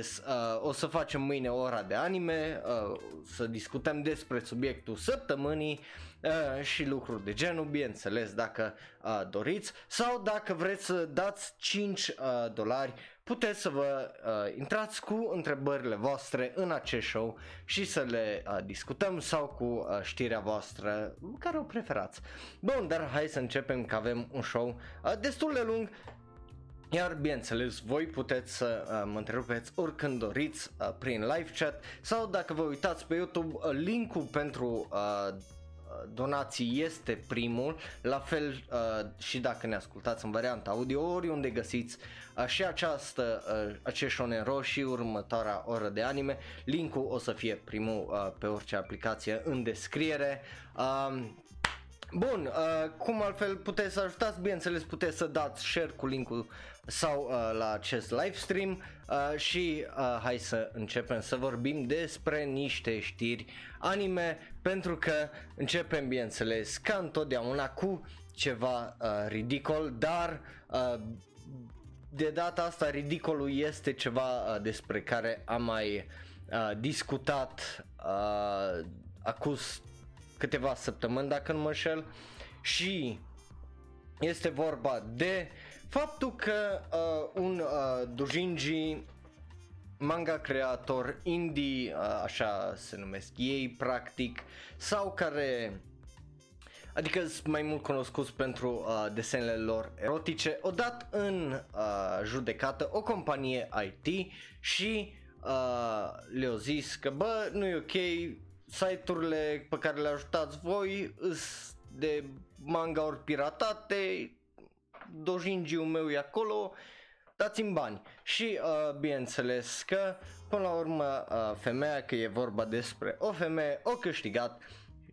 bineînțeles, uh, o să facem mâine ora de anime, uh, să discutăm despre subiectul săptămânii uh, și lucruri de genul, bineînțeles, dacă uh, doriți, sau dacă vreți să dați 5 uh, dolari, puteți să vă uh, intrați cu întrebările voastre în acest show și să le uh, discutăm sau cu uh, știrea voastră care o preferați. Bun, dar hai să începem că avem un show uh, destul de lung iar bineînțeles, voi puteți să uh, mă întrerupeți oricând doriți uh, prin live chat sau dacă vă uitați pe YouTube, uh, linkul pentru uh, donații este primul, la fel uh, și dacă ne ascultați în varianta audio, oriunde găsiți uh, și această, uh, acest shonen și următoarea oră de anime, linkul o să fie primul uh, pe orice aplicație în descriere. Uh, Bun, uh, cum altfel puteți să ajutați, bineînțeles puteți să dați share cu linkul sau uh, la acest live stream. Uh, și uh, hai să începem să vorbim despre niște știri anime pentru că începem bineînțeles ca întotdeauna cu ceva uh, ridicol, dar uh, de data asta ridicolul este ceva uh, despre care am mai uh, discutat uh, acus câteva săptămâni dacă nu mă înșel. Și este vorba de faptul că uh, un uh, Dojinji manga creator indie, uh, așa se numesc ei practic, sau care adică sunt mai mult cunoscuți pentru uh, desenele lor erotice, o dat în uh, judecată o companie IT și uh, le-au zis că bă, nu e ok, site-urile pe care le ajutați voi îs de manga ori piratate, dojingiul meu e acolo, dați-mi bani. Și uh, bineînțeles că până la urmă uh, femeia, că e vorba despre o femeie, o câștigat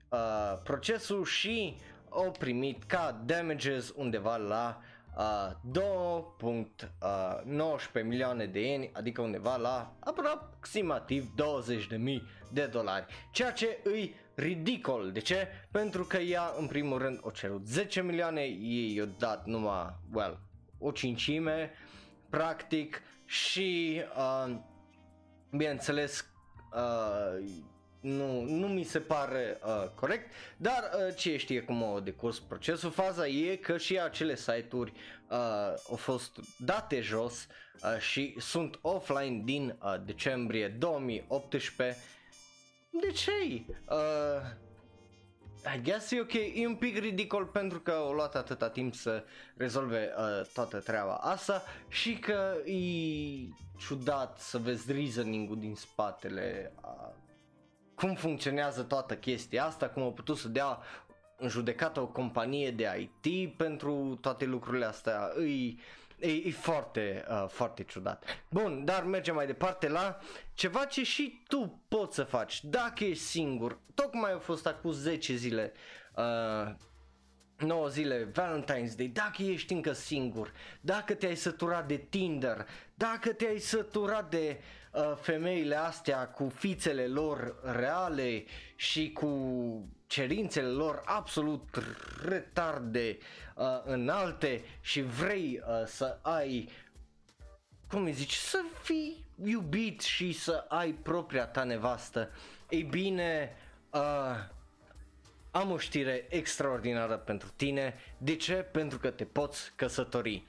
uh, procesul și o primit ca damages undeva la uh, 2.19 milioane de ieni, adică undeva la aproximativ 20.000 de dolari, ceea ce îi ridicol. De ce? Pentru că ea în primul rând o cerut 10 milioane, ei i-au dat numai, well, o cincime, practic, și uh, bineînțeles uh, nu, nu mi se pare uh, corect, dar uh, ce știe cum a decurs procesul, faza e că și acele site-uri uh, au fost date jos uh, și sunt offline din uh, decembrie 2018. De ce? Uh, I guess e ok, e un pic ridicol pentru că au luat atâta timp să rezolve uh, toată treaba asta și că e ciudat să vezi reasoning-ul din spatele uh, cum funcționează toată chestia asta, cum a putut să dea în judecată o companie de IT pentru toate lucrurile astea. Îi, e, e foarte, uh, foarte ciudat. Bun, dar mergem mai departe la ceva ce și tu poți să faci dacă ești singur. Tocmai au fost acum 10 zile uh, 9 zile Valentine's Day, dacă ești încă singur, dacă te-ai săturat de Tinder, dacă te-ai săturat de uh, femeile astea cu fițele lor reale și cu cerințele lor absolut retarde uh, înalte și vrei uh, să ai cum îi zici, să fii iubit și să ai propria ta nevastă. Ei bine, uh, am o știre extraordinară pentru tine. De ce? Pentru că te poți căsători.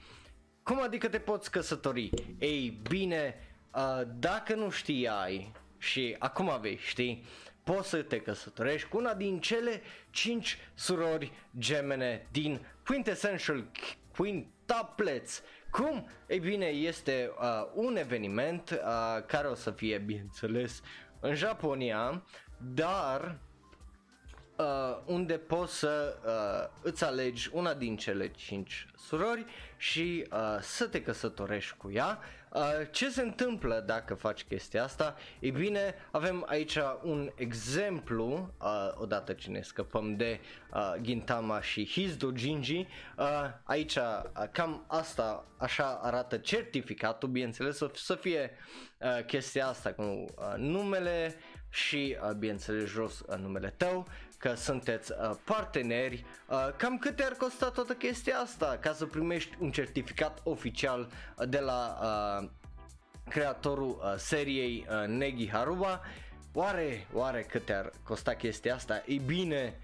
Cum adică te poți căsători? Ei bine, uh, dacă nu știai și acum vei ști, poți să te căsătorești cu una din cele 5 surori gemene din Quintessential Quintuplets. Cum? Ei bine, este uh, un eveniment uh, care o să fie, bineînțeles, în Japonia, dar uh, unde poți să uh, îți alegi una din cele 5 surori și uh, să te căsătorești cu ea. Uh, ce se întâmplă dacă faci chestia asta? Ei bine, avem aici un exemplu, uh, odată ce ne scăpăm de uh, Gintama și Hizdo Jinji. Uh, aici uh, cam asta, așa arată certificatul, bineînțeles, să, să fie uh, chestia asta cu uh, numele și, uh, bineînțeles, jos uh, numele tău că sunteți uh, parteneri, uh, cam cât te-ar costa toată chestia asta ca să primești un certificat oficial de la uh, creatorul uh, seriei uh, Negi Haruba. Oare, oare cât ar costa chestia asta? Ei bine,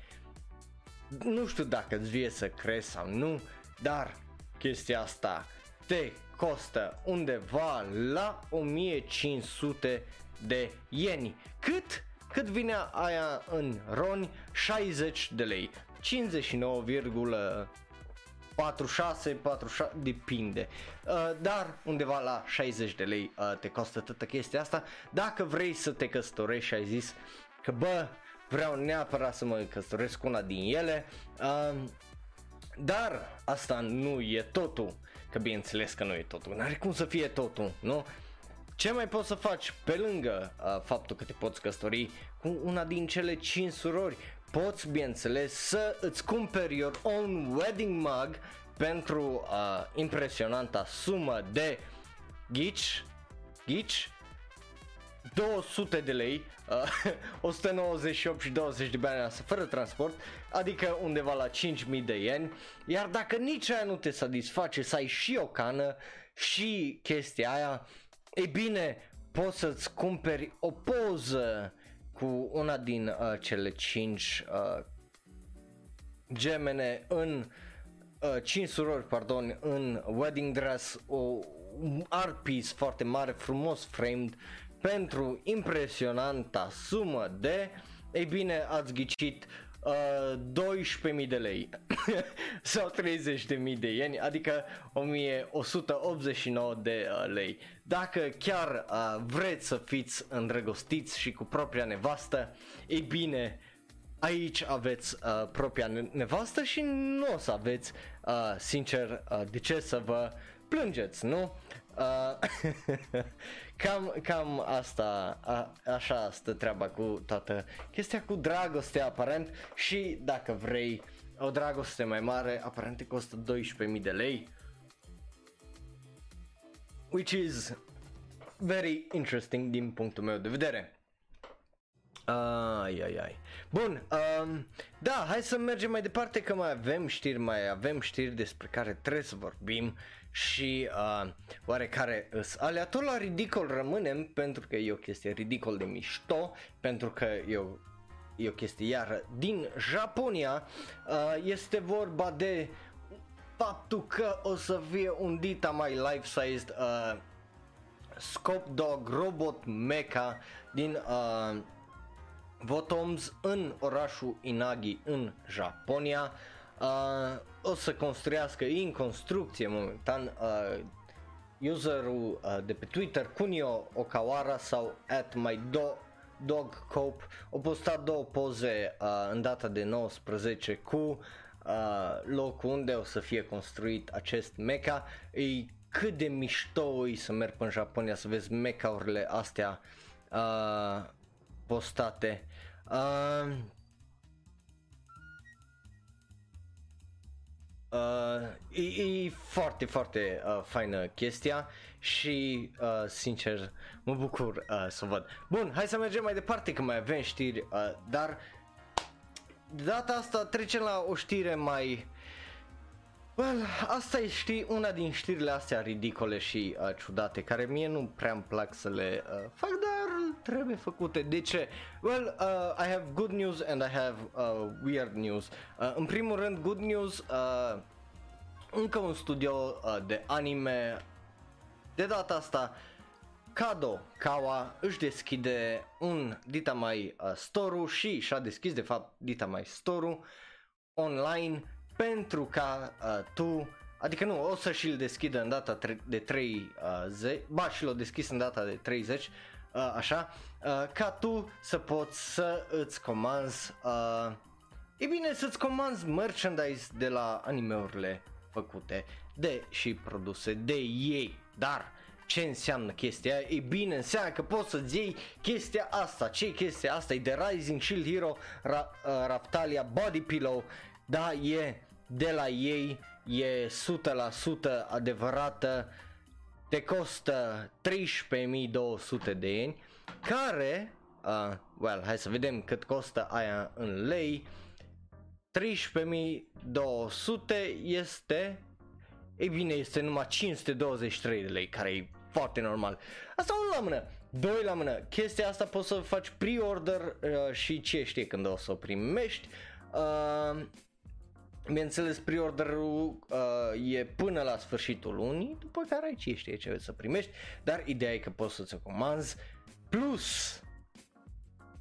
nu știu dacă îți vie să crezi sau nu, dar chestia asta te costă undeva la 1500 de ieni. Cât? Cât vine aia în roni? 60 de lei. 59, 46, 46, depinde. Uh, dar undeva la 60 de lei uh, te costă toată chestia asta. Dacă vrei să te căsătorești și ai zis că bă, vreau neapărat să mă căsătoresc cu una din ele, uh, dar asta nu e totul, că bineînțeles că nu e totul, n-are cum să fie totul, nu? Ce mai poți să faci pe lângă uh, faptul că te poți căsători cu una din cele 5 surori? Poți, bineînțeles, să îți cumperi your own wedding mug pentru uh, impresionanta sumă de ghici, ghici, 200 de lei, uh, 198 și 20 de bani asta fără transport, adică undeva la 5000 de ieni, iar dacă nici aia nu te satisface să ai și o cană și chestia aia, e bine, poți să-ți cumperi o poză cu una din uh, cele 5 uh, gemene în uh, 5 surori, pardon, în wedding dress, o un art piece foarte mare, frumos framed pentru impresionanta sumă de, ei bine, ați ghicit uh, 12.000 de lei sau 30.000 de ieni, adică 1189 de uh, lei. Dacă chiar uh, vreți să fiți îndrăgostiți și cu propria nevastă, ei bine, aici aveți uh, propria nevastă și nu o să aveți, uh, sincer, uh, de ce să vă plângeți, nu? Uh, cam, cam asta, a, așa stă treaba cu toată chestia cu dragoste aparent și dacă vrei o dragoste mai mare, aparent te costă 12.000 de lei. Which is very interesting din punctul meu de vedere. Ai, ai, ai. Bun, um, da, hai să mergem mai departe că mai avem știri, mai avem știri despre care trebuie să vorbim și uh, oarecare îs aleator la ridicol rămânem pentru că e o chestie ridicol de mișto, pentru că e o, e o chestie iar din Japonia, uh, este vorba de faptul că o să fie un dita mai life-sized uh, Scope Dog Robot Mecha din uh, Votoms în orașul Inagi în Japonia. Uh, o să construiască în construcție momentan uh, userul uh, de pe Twitter Kunio Okawara sau at my do- dog cope au postat două poze uh, în data de 19 cu uh, locul unde o să fie construit acest mecha. E cât de mișto e să mergi în Japonia să vezi mecaurile astea uh, postate. Uh, Uh, e, e foarte, foarte uh, faină chestia și uh, sincer mă bucur uh, să văd. Bun, hai să mergem mai departe că mai avem știri, uh, dar de data asta trecem la o știre mai... Well, asta e știi, una din știrile astea ridicole și uh, ciudate, care mie nu prea îmi plac să le uh, fac, dar trebuie făcute. De ce? Well, uh, I have good news and I have uh, weird news. Uh, în primul rând, good news, uh, încă un studio uh, de anime, de data asta, Kado Kawa își deschide un Ditamai uh, store și și-a deschis de fapt Ditamai store online pentru ca uh, tu Adică nu, o să și-l deschidă în data de 30, uh, ba și l-o deschis în data de 30, uh, așa, uh, ca tu să poți să îți comanzi, uh, e bine să-ți comanzi merchandise de la animeurile făcute de și produse de ei, dar ce înseamnă chestia E bine, înseamnă că poți să-ți iei chestia asta. ce chestia asta? E de Rising Shield Hero Ra- uh, Raptalia Body Pillow. Da, e de la ei, e 100% adevărată. Te costă 13.200 de ieni, care, uh, well, hai să vedem cât costă aia în lei. 13.200 este, ei bine, este numai 523 de lei, care e foarte normal. Asta unul la mână. Doi la mână, chestia asta poți să faci pre-order uh, și ce știe când o să o primești. Uh, Bineînțeles, pre-orderul uh, e până la sfârșitul lunii, după care ai ce știe ce să primești, dar ideea e că poți să-ți o comanzi. Plus,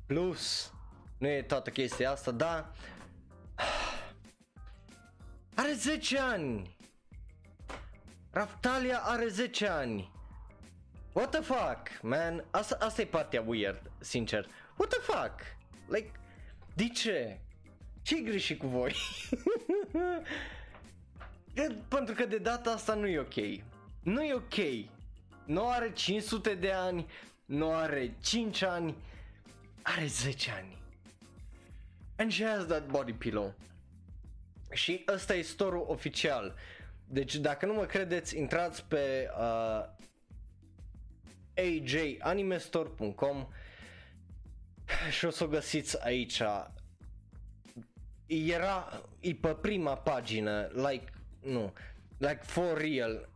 plus, nu e toată chestia asta, dar are 10 ani. Raftalia are 10 ani. What the fuck, man? Asta, asta e partea weird, sincer. What the fuck? Like, de ce? ce greșit cu voi? Pentru că de data asta nu e ok. Nu e ok. Nu are 500 de ani, nu are 5 ani, are 10 ani. And she has that body pillow. Și ăsta e store oficial. Deci dacă nu mă credeți, intrați pe uh, ajanimestore.com și o să o găsiți aici era e pe prima pagină, like, nu, like for real.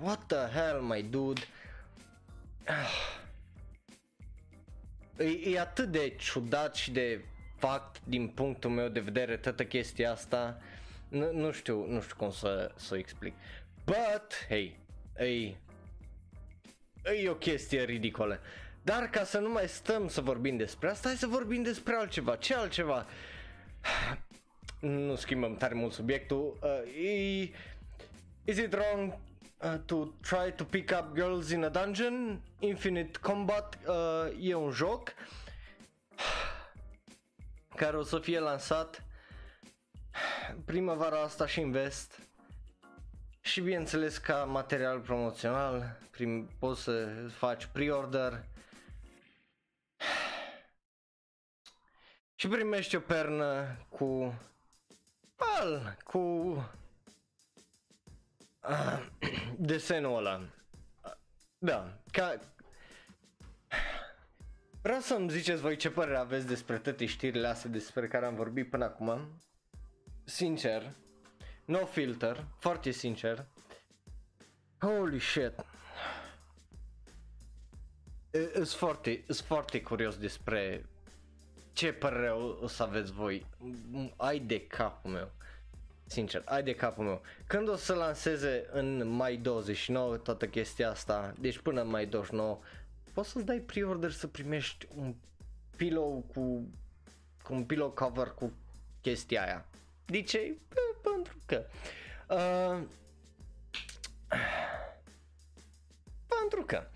What the hell, my dude? E, e atât de ciudat și de fact din punctul meu de vedere toată chestia asta. Nu, nu știu, nu știu cum să, să o explic. But, hey, e, e o chestie ridicolă. Dar ca să nu mai stăm să vorbim despre asta, hai să vorbim despre altceva. Ce altceva? nu schimbăm tare mult subiectul. Uh, e, is it wrong uh, to try to pick up girls in a dungeon? Infinite Combat uh, e un joc care o să fie lansat primăvara asta și în vest și bineînțeles ca material promoțional prim, poți să faci pre-order și primești o pernă cu al, cu uh, desenul ăla. Da, ca Vreau să-mi ziceți voi ce părere aveți despre toate știrile astea despre care am vorbit până acum. Sincer, no filter, foarte sincer. Holy shit. Sunt foarte, foarte curios despre ce părere o, o să aveți voi? Ai de capul meu. Sincer, ai de capul meu. Când o să lanseze în mai 29 toată chestia asta, deci până în mai 29, poți să-ți dai pre-order să primești un pillow cu, cu un pillow cover cu chestia aia. De ce? Pentru că uh, pentru că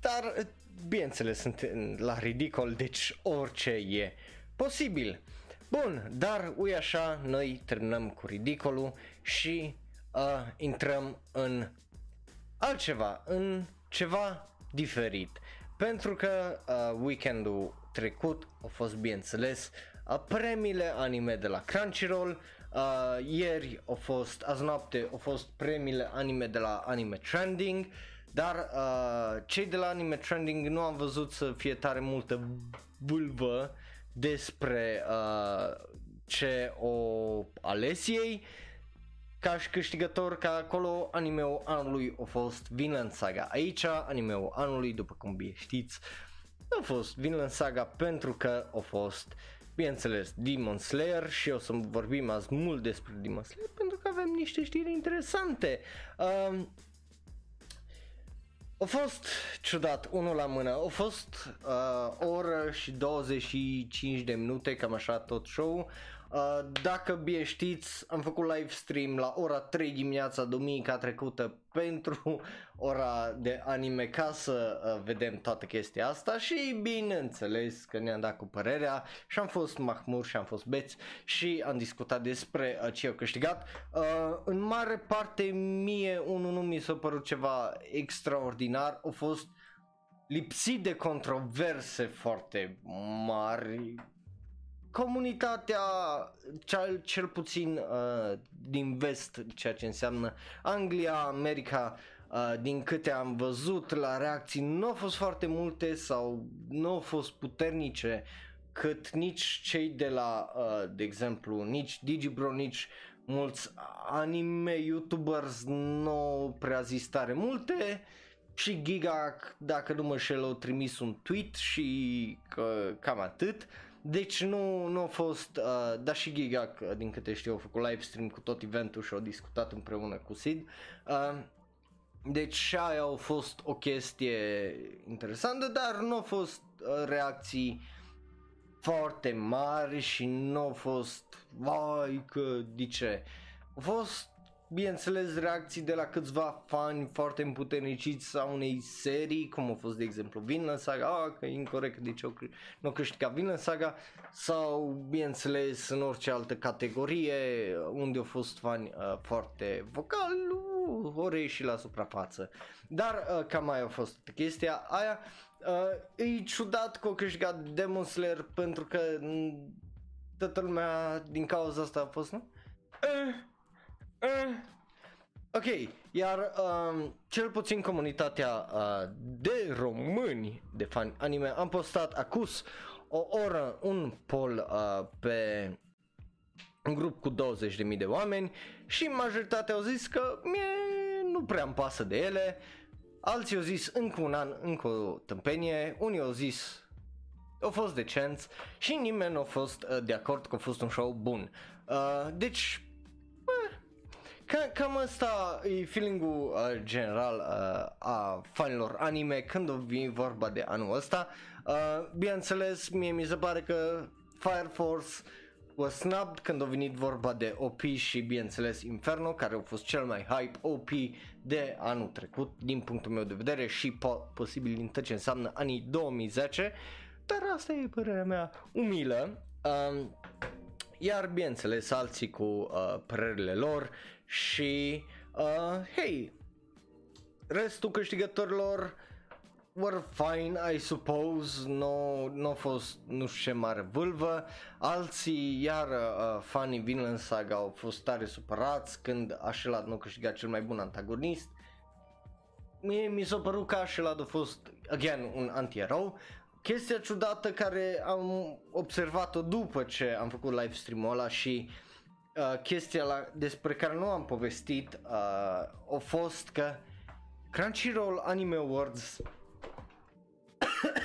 dar bineînțeles, sunt la ridicol, deci orice e posibil. Bun, dar ui așa, noi terminăm cu ridicolul și uh, intrăm în altceva, în ceva diferit. Pentru că uh, weekendul trecut a fost bineînțeles uh, premiile anime de la Crunchyroll, uh, ieri a fost, azi noapte au fost premiile anime de la Anime Trending, uh, dar uh, cei de la Anime Trending nu am văzut să fie tare multă vâlvă despre uh, ce o ales ei ca și câștigător ca acolo animeul anului a fost Vinland Saga. Aici animeul anului, după cum bine știți, a fost Vinland Saga pentru că a fost bineînțeles Demon Slayer și o să vorbim azi mult despre Demon Slayer pentru că avem niște știri interesante. Uh, a fost ciudat, unul la mână. A fost uh, o oră și 25 de minute, cam așa tot show. Uh, dacă bine știți, am făcut live stream la ora 3 dimineața duminica trecută pentru ora de anime ca să uh, vedem toată chestia asta și bineînțeles că ne-am dat cu părerea și am fost mahmur și am fost beți și am discutat despre uh, ce au câștigat. Uh, în mare parte mie unul nu mi s-a părut ceva extraordinar, a fost lipsit de controverse foarte mari comunitatea cel, cel puțin uh, din vest, ceea ce înseamnă Anglia, America, uh, din câte am văzut la reacții, nu au fost foarte multe sau nu au fost puternice cât nici cei de la, uh, de exemplu, nici Digibro, nici mulți anime youtubers nu prea zis tare multe și Giga, dacă nu mă șel, au trimis un tweet și că, cam atât. Deci nu, nu a fost, uh, dar și Giga, din câte știu, au făcut live stream cu tot eventul și au discutat împreună cu Sid. Uh, deci și aia au fost o chestie interesantă, dar nu au fost uh, reacții foarte mari și nu au fost, vai că, de ce. Au fost bineînțeles reacții de la câțiva fani foarte împuterniciți a unei serii, cum a fost de exemplu Vinland Saga, ah, că e incorrect de ce nu a câștigat Vinland Saga, sau bineînțeles în orice altă categorie unde au fost fani uh, foarte vocali, uh, ori reieșit la suprafață. Dar uh, cam mai a fost chestia aia. Uh, e ciudat că a câștigat Demon Slayer pentru că mm, toată lumea din cauza asta a fost, nu? Uh, uh. Ok, iar uh, cel puțin comunitatea uh, de români de fani anime am postat acus o oră un poll uh, pe un grup cu 20.000 de oameni și majoritatea au zis că mie nu prea îmi pasă de ele, alții au zis încă un an, încă o tâmpenie, unii au zis au fost decenți și nimeni nu a fost uh, de acord că a fost un show bun. Uh, deci, uh, ca, cam asta e feeling-ul uh, general uh, a fanilor anime când vine vorba de anul ăsta. Uh, bineînțeles, mie mi se pare că Fire Force was snubbed când a venit vorba de OP și bineînțeles Inferno care au fost cel mai hype OP de anul trecut din punctul meu de vedere și po- posibil din tot ce înseamnă anii 2010 dar asta e părerea mea umilă uh, iar bineînțeles alții cu uh, părerile lor și uh, hei restul câștigătorilor were fine, I suppose, nu no, no a fost nu știu ce mare vâlvă, alții iar uh, fanii Vinland Saga au fost tare supărați când Ashelat nu câștiga cel mai bun antagonist. Mie mi s-a părut că Ashelat a fost, again, un anti-erou. Chestia ciudată care am observat-o după ce am făcut live stream-ul ăla și uh, chestia la, despre care nu am povestit uh, a fost că Crunchyroll Anime Awards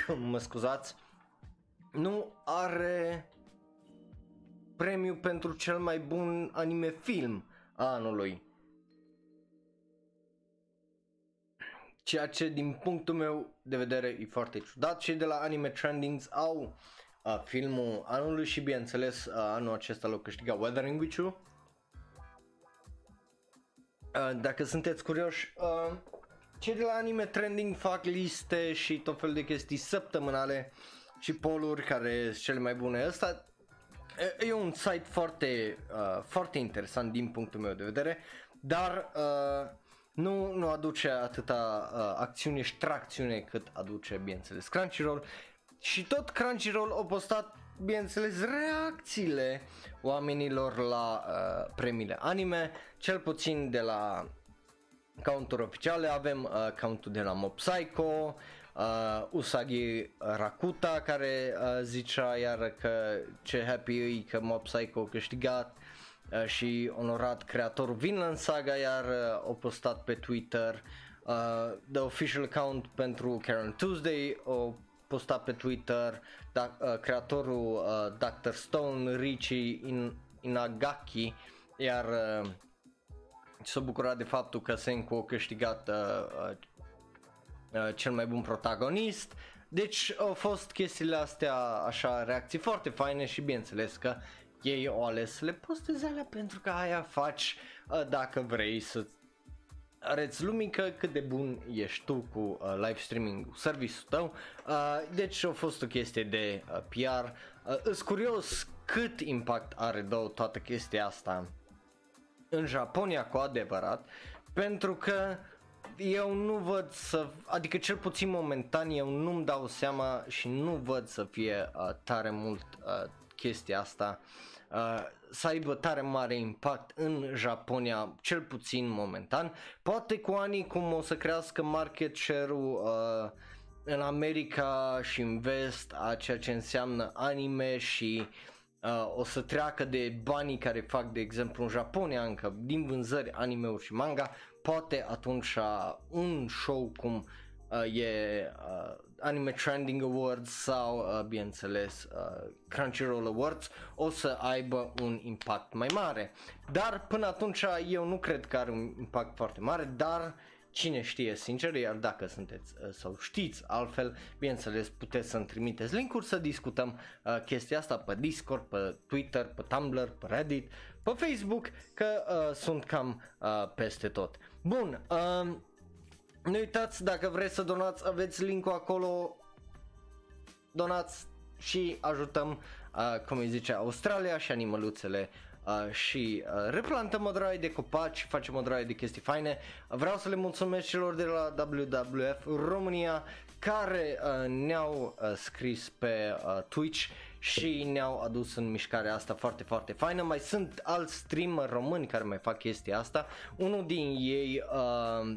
mă scuzați, nu are premiu pentru cel mai bun anime film a anului. Ceea ce din punctul meu de vedere e foarte ciudat. Cei de la Anime Trendings au uh, filmul anului și bineînțeles uh, anul acesta l-au câștigat Weathering with You. Uh, dacă sunteți curioși, uh, cei de la Anime Trending fac liste și tot fel de chestii săptămânale și poluri care sunt cele mai bune. Asta e un site foarte, uh, foarte interesant din punctul meu de vedere, dar uh, nu, nu aduce atâta uh, acțiune și tracțiune cât aduce, bineînțeles, Crunchyroll. Și tot Crunchyroll a postat, bineînțeles, reacțiile oamenilor la uh, premiile anime, cel puțin de la counturi oficiale avem uh, countul de la Mob Psycho, uh, Usagi Rakuta care uh, zicea iar că ce happy e că Mob Psycho a câștigat uh, și onorat creatorul Vinland Saga iar uh, a postat pe Twitter uh, the official account pentru Karen Tuesday o postat pe Twitter da, uh, creatorul uh, Dr. Stone Richie In, Inagaki iar uh, s-a bucurat de faptul că Senku a câștigat uh, uh, uh, cel mai bun protagonist. Deci au fost chestiile astea așa reacții foarte faine și bineînțeles că ei au ales să le posteze alea pentru că aia faci uh, dacă vrei să arăți lumii că cât de bun ești tu cu uh, live streaming serviciul tău. Uh, deci a fost o chestie de uh, PR. Uh, îs curios cât impact are două toată chestia asta în Japonia cu adevărat, pentru că eu nu văd să, adică cel puțin momentan eu nu-mi dau seama și nu văd să fie uh, tare mult uh, chestia asta uh, să aibă tare mare impact în Japonia, cel puțin momentan. Poate cu anii cum o să crească market share-ul uh, în America și în vest a ceea ce înseamnă anime și uh, uh, o să treacă de banii care fac de exemplu în Japonia încă din vânzări anime-uri și manga, poate atunci un show cum uh, e uh, Anime Trending Awards sau, uh, bineînțeles, uh, Crunchyroll Awards o să aibă un impact mai mare. Dar până atunci eu nu cred că are un impact foarte mare, dar cine știe sincer, iar dacă sunteți uh, sau știți altfel, bineînțeles puteți să-mi trimiteți linkuri să discutăm uh, chestia asta pe Discord, pe Twitter, pe Tumblr, pe Reddit, pe Facebook, că uh, sunt cam uh, peste tot. Bun, uh, nu uitați, dacă vreți să donați, aveți linkul acolo, donați și ajutăm, uh, cum îi zice, Australia și animăluțele uh, și uh, replantăm o draie de copaci, facem o draie de chestii faine. Vreau să le mulțumesc celor de la WWF România care uh, ne-au uh, scris pe uh, Twitch și ne-au adus în mișcarea asta foarte, foarte faină. Mai sunt alți streamer români care mai fac chestia asta. Unul din ei uh,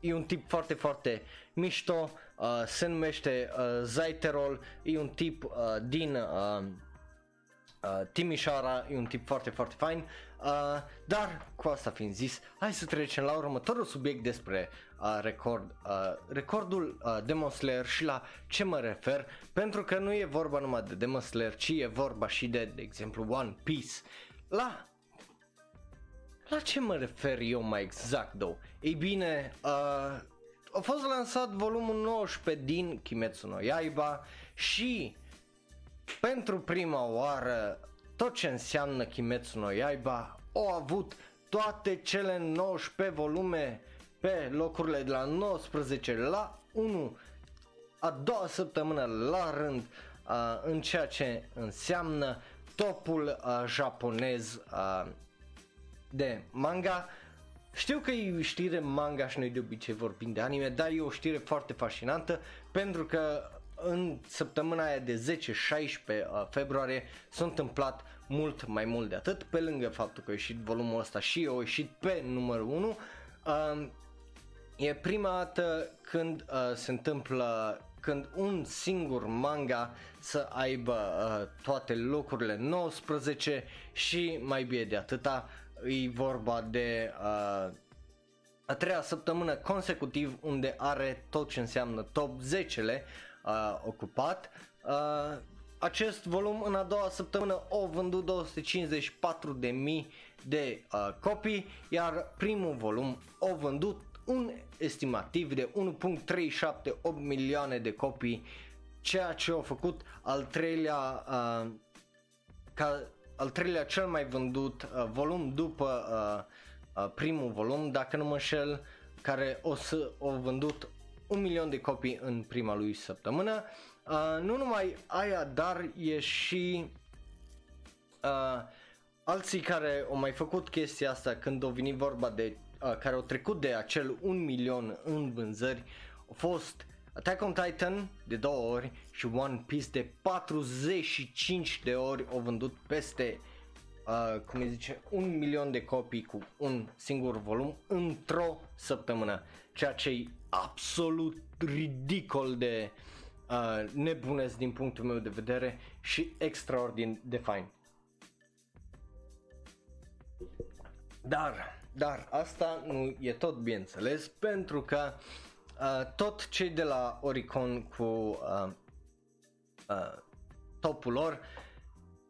e un tip foarte, foarte mișto, uh, se numește uh, Zaiterol, e un tip uh, din uh, uh, Timișoara, e un tip foarte, foarte fain, uh, dar cu asta fiind zis, hai să trecem la următorul subiect despre uh, record, uh, recordul uh, Demon Slayer și la ce mă refer, pentru că nu e vorba numai de Demon Slayer, ci e vorba și de, de exemplu, One Piece. La la ce mă refer eu mai exact, două? Ei bine, uh, a fost lansat volumul 19 din Kimetsu no Yaiba și pentru prima oară tot ce înseamnă Kimetsu no Yaiba au avut toate cele 19 volume pe locurile de la 19 la 1 a doua săptămână la rând uh, în ceea ce înseamnă topul uh, japonez uh, de manga. Știu că e o știre manga și noi de obicei vorbim de anime, dar e o știre foarte fascinantă pentru că în săptămâna aia de 10-16 uh, februarie s-a întâmplat mult mai mult de atât, pe lângă faptul că a ieșit volumul ăsta și a ieșit pe numărul 1. Uh, e prima dată când uh, se întâmplă când un singur manga să aibă uh, toate locurile 19 și mai bine de atâta e vorba de uh, a treia săptămână consecutiv unde are tot ce înseamnă top 10-le uh, ocupat. Uh, acest volum în a doua săptămână au vândut 254.000 de uh, copii, iar primul volum au vândut un estimativ de 1.378 milioane de copii, ceea ce au făcut al treilea uh, ca al treilea cel mai vândut uh, volum după uh, uh, primul volum, dacă nu mă înșel, care o să o vândut un milion de copii în prima lui săptămână. Uh, nu numai aia, dar e și uh, alții care au mai făcut chestia asta când au venit vorba de uh, care au trecut de acel un milion în vânzări au fost Attack on Titan de două ori și One Piece de 45 de ori au vândut peste, uh, cum îi zice, un milion de copii cu un singur volum într-o săptămână, ceea ce e absolut ridicol de uh, nebunesc din punctul meu de vedere și extraordinar de fain. Dar, dar asta nu e tot bineînțeles pentru că uh, Uh, tot cei de la Oricon cu uh, uh, topul lor,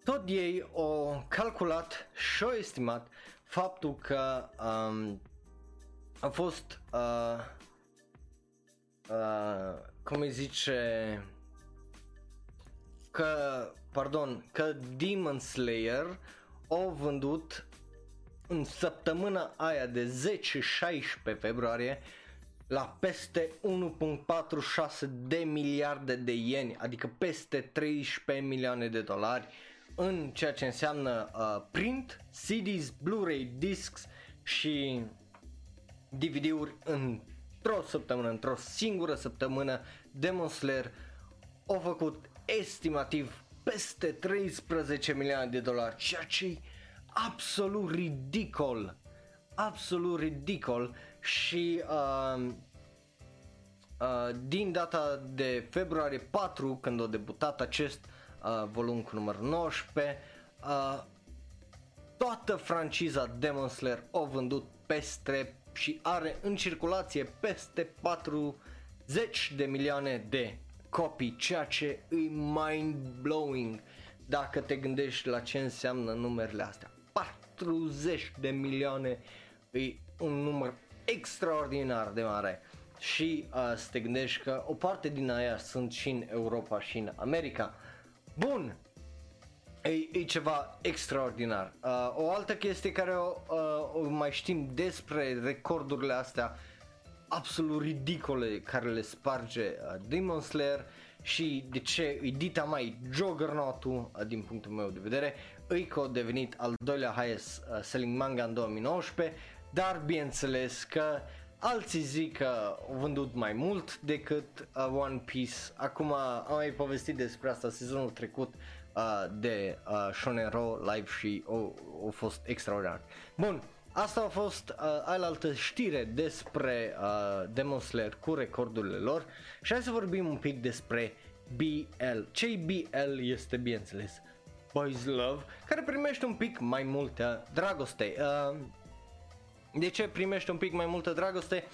tot ei au calculat și au estimat faptul că um, a fost, uh, uh, cum îi zice, că, pardon, că Demon Slayer au vândut în săptămâna aia de 10-16 februarie la peste 1.46 de miliarde de ieni, adică peste 13 milioane de dolari în ceea ce înseamnă uh, print, CDs, Blu-ray, discs și DVD-uri într-o săptămână, într-o singură săptămână. Demon Slayer au făcut estimativ peste 13 milioane de dolari, ceea ce e absolut ridicol, absolut ridicol și uh, uh, din data de februarie 4 când a debutat acest uh, volum cu numărul 19 uh, toată franciza Demon Slayer a vândut peste și are în circulație peste 40 de milioane de copii, ceea ce e mind-blowing dacă te gândești la ce înseamnă numerele astea. 40 de milioane e un număr extraordinar de mare și uh, să te gândești că o parte din aia sunt și în Europa și în America. Bun, e, e ceva extraordinar. Uh, o altă chestie care o, uh, o mai știm despre recordurile astea absolut ridicole care le sparge uh, Demon Slayer și de ce e dita mai juggernaut-ul uh, din punctul meu de vedere, îi că a devenit al doilea highest uh, selling manga în 2019, dar bineînțeles că alții zic că au vândut mai mult decât uh, One Piece. Acum am mai povestit despre asta sezonul trecut uh, de uh, Shonero live și a fost extraordinar. Bun, Asta a fost uh, alaltă știre despre uh, Demon Slayer cu recordurile lor și hai să vorbim un pic despre BL. ce BL este bineînțeles Boys Love, care primește un pic mai multă dragoste. Uh, de ce primește un pic mai multă dragoste?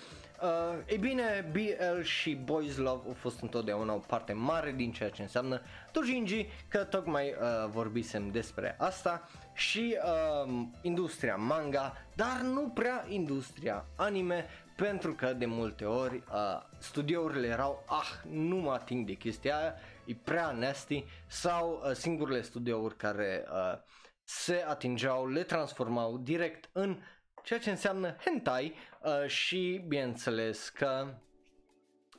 Uh, e bine, BL și Boys Love au fost întotdeauna o parte mare din ceea ce înseamnă Dojinji, că tocmai uh, vorbisem despre asta și uh, industria manga, dar nu prea industria anime, pentru că de multe ori uh, studiourile erau, ah, nu mă ating de chestia aia, e prea nasty, sau uh, singurele studiouri care uh, se atingeau, le transformau direct în ceea ce înseamnă hentai uh, și bineînțeles că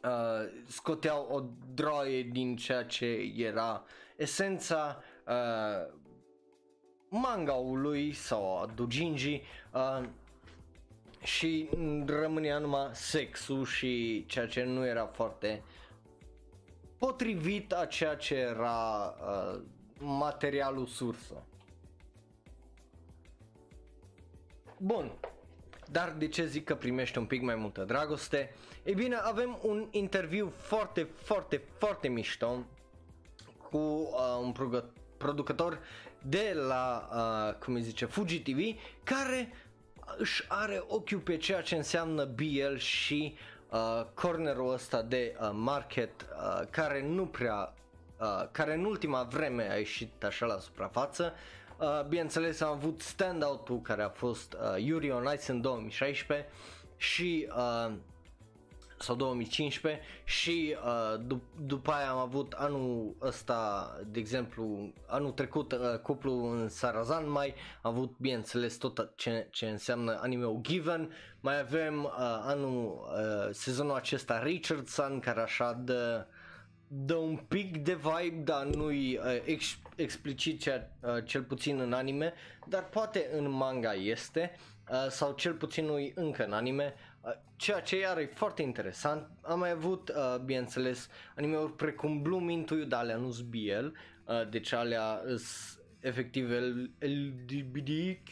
uh, scoteau o droaie din ceea ce era esența uh, mangaului sau a doujinji uh, și rămânea numai sexul și ceea ce nu era foarte potrivit a ceea ce era uh, materialul sursă. Bun, dar de ce zic că primește un pic mai multă dragoste? Ei bine, avem un interviu foarte, foarte, foarte mișto cu uh, un producător de la, uh, cum îi zice, Fuji TV, care își are ochiul pe ceea ce înseamnă BL și uh, cornerul ăsta de uh, market uh, care nu prea, uh, care în ultima vreme a ieșit așa la suprafață. Uh, bineînțeles am avut standout-ul care a fost uh, Yuri on Ice în 2016 și uh, sau 2015 și uh, dup- după aia am avut anul ăsta, de exemplu, anul trecut uh, cuplu în Sarazan mai, am avut bineînțeles tot ce, ce înseamnă anime Given, mai avem uh, anul, uh, sezonul acesta Richardson care așa dă, dă un pic de vibe, dar nu-i uh, ex- explicit cea, uh, cel puțin în anime, dar poate în manga este. Uh, sau cel puțin nu încă în anime, Uh, ceea ce iar e foarte interesant, am mai avut, uh, bineînțeles, anime-uri precum Bloom Into You, dar alea nu BL, uh, deci alea s- efectiv LGBTQ,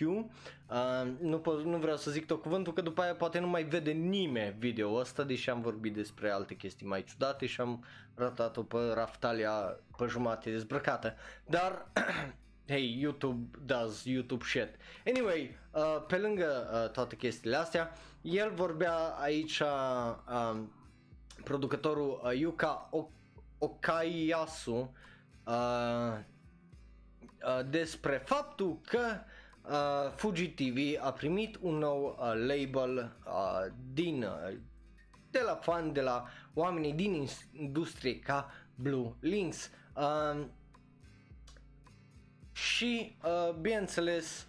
uh, nu, po- nu vreau să zic tot cuvântul că după aia poate nu mai vede nimeni video ăsta, deși am vorbit despre alte chestii mai ciudate și am ratat-o pe Raftalia pe jumate dezbrăcată, dar hey, YouTube does YouTube shit. Anyway, uh, pe lângă uh, toate chestiile astea, el vorbea aici, uh, producătorul uh, Yuka Okayasu, uh, uh, despre faptul că uh, Fuji TV a primit un nou uh, label uh, din uh, de la fan, de la oamenii din industrie ca Blue Links. Uh, și, uh, bineînțeles,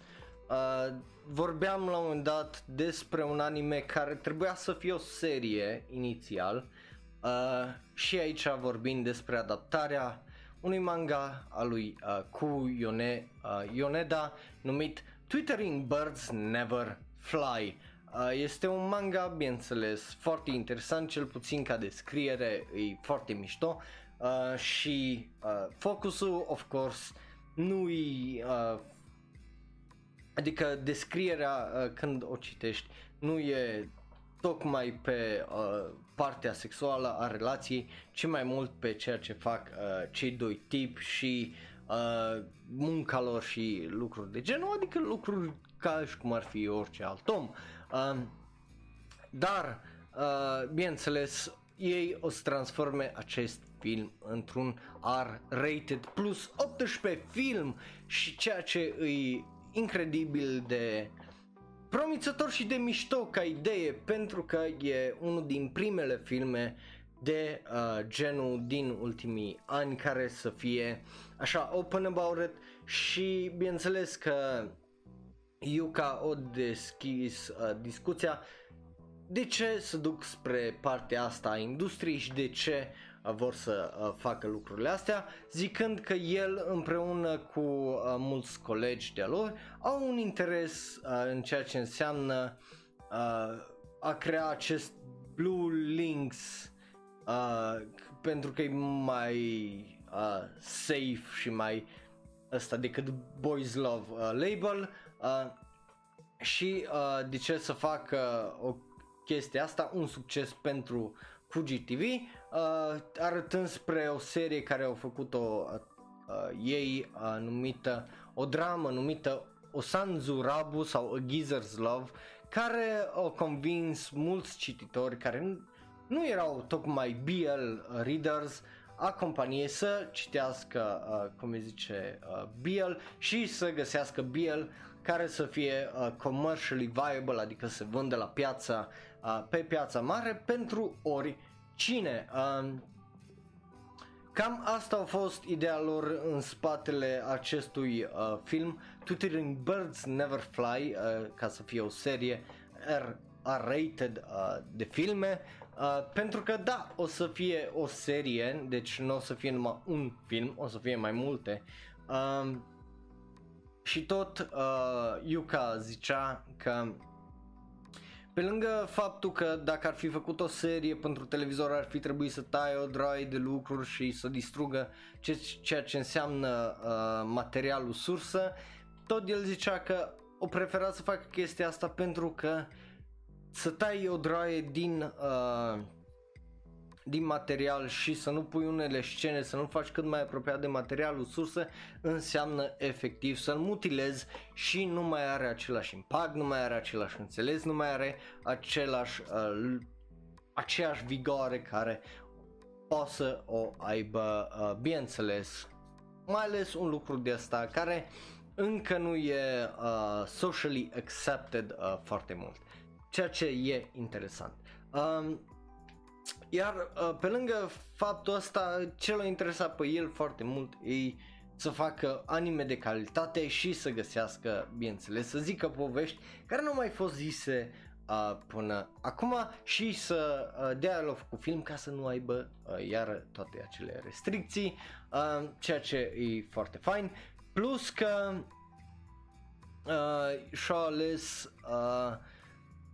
uh, vorbeam la un moment dat despre un anime care trebuia să fie o serie inițial uh, și aici vorbim despre adaptarea unui manga al lui uh, Ku Yone, uh, Yoneda numit Twittering Birds Never Fly. Uh, este un manga, bineînțeles, foarte interesant, cel puțin ca descriere, e foarte mișto uh, și uh, focusul, of course, nu-i uh, Adică descrierea uh, când o citești nu e tocmai pe uh, partea sexuală a relației, ci mai mult pe ceea ce fac uh, cei doi tipi și uh, munca lor și lucruri de genul, adică lucruri ca și cum ar fi orice alt om. Uh, dar, uh, bineînțeles, ei o să transforme acest film într-un R-rated plus 18 film și ceea ce e incredibil de promițător și de mișto ca idee pentru că e unul din primele filme de uh, genul din ultimii ani care să fie așa open about it și bineînțeles că Yuka o deschis uh, discuția de ce să duc spre partea asta a industriei și de ce uh, vor să uh, facă lucrurile astea, zicând că el împreună cu uh, mulți colegi de-a lor au un interes uh, în ceea ce înseamnă uh, a crea acest Blue Links uh, pentru că e mai uh, safe și mai ăsta decât Boys Love uh, label uh, și uh, de ce să facă o chestie asta un succes pentru Fuji TV uh, arătând spre o serie care au făcut-o uh, uh, ei uh, numită o dramă numită Osanzu Rabu sau A Geezer's Love care au convins mulți cititori care nu erau tocmai BL readers a companiei să citească, uh, cum îi zice, uh, BL și să găsească BL care să fie uh, commercially viable, adică să vândă la piața, uh, pe piața mare pentru oricine. Uh, Cam asta a fost ideea lor în spatele acestui uh, film, Twittering Birds Never Fly, uh, ca să fie o serie R- R-rated uh, de filme. Uh, pentru că da, o să fie o serie, deci nu o să fie numai un film, o să fie mai multe. Uh, și tot uh, Yuka zicea că pe lângă faptul că dacă ar fi făcut o serie pentru televizor ar fi trebuit să taie o droaie de lucruri și să distrugă ceea ce înseamnă uh, materialul sursă, tot el zicea că o prefera să facă chestia asta pentru că uh, să tai o draie din, uh, din material și să nu pui unele scene, să nu faci cât mai apropiat de materialul sursă, înseamnă efectiv să-l mutilezi și nu mai are același impact, nu mai are același înțeles, nu mai are același, uh, aceeași vigoare care poate să o aibă, uh, bineînțeles, mai ales un lucru de asta care încă nu e uh, socially accepted uh, foarte mult ceea ce e interesant. Um, iar uh, pe lângă faptul ăsta, ce l-a interesat pe el foarte mult e să facă anime de calitate și să găsească, bineînțeles, să zică povești care nu au mai fost zise uh, până acum și să uh, dea l cu film ca să nu aibă uh, iar toate acele restricții, uh, ceea ce e foarte fain. Plus că uh, și-a ales uh,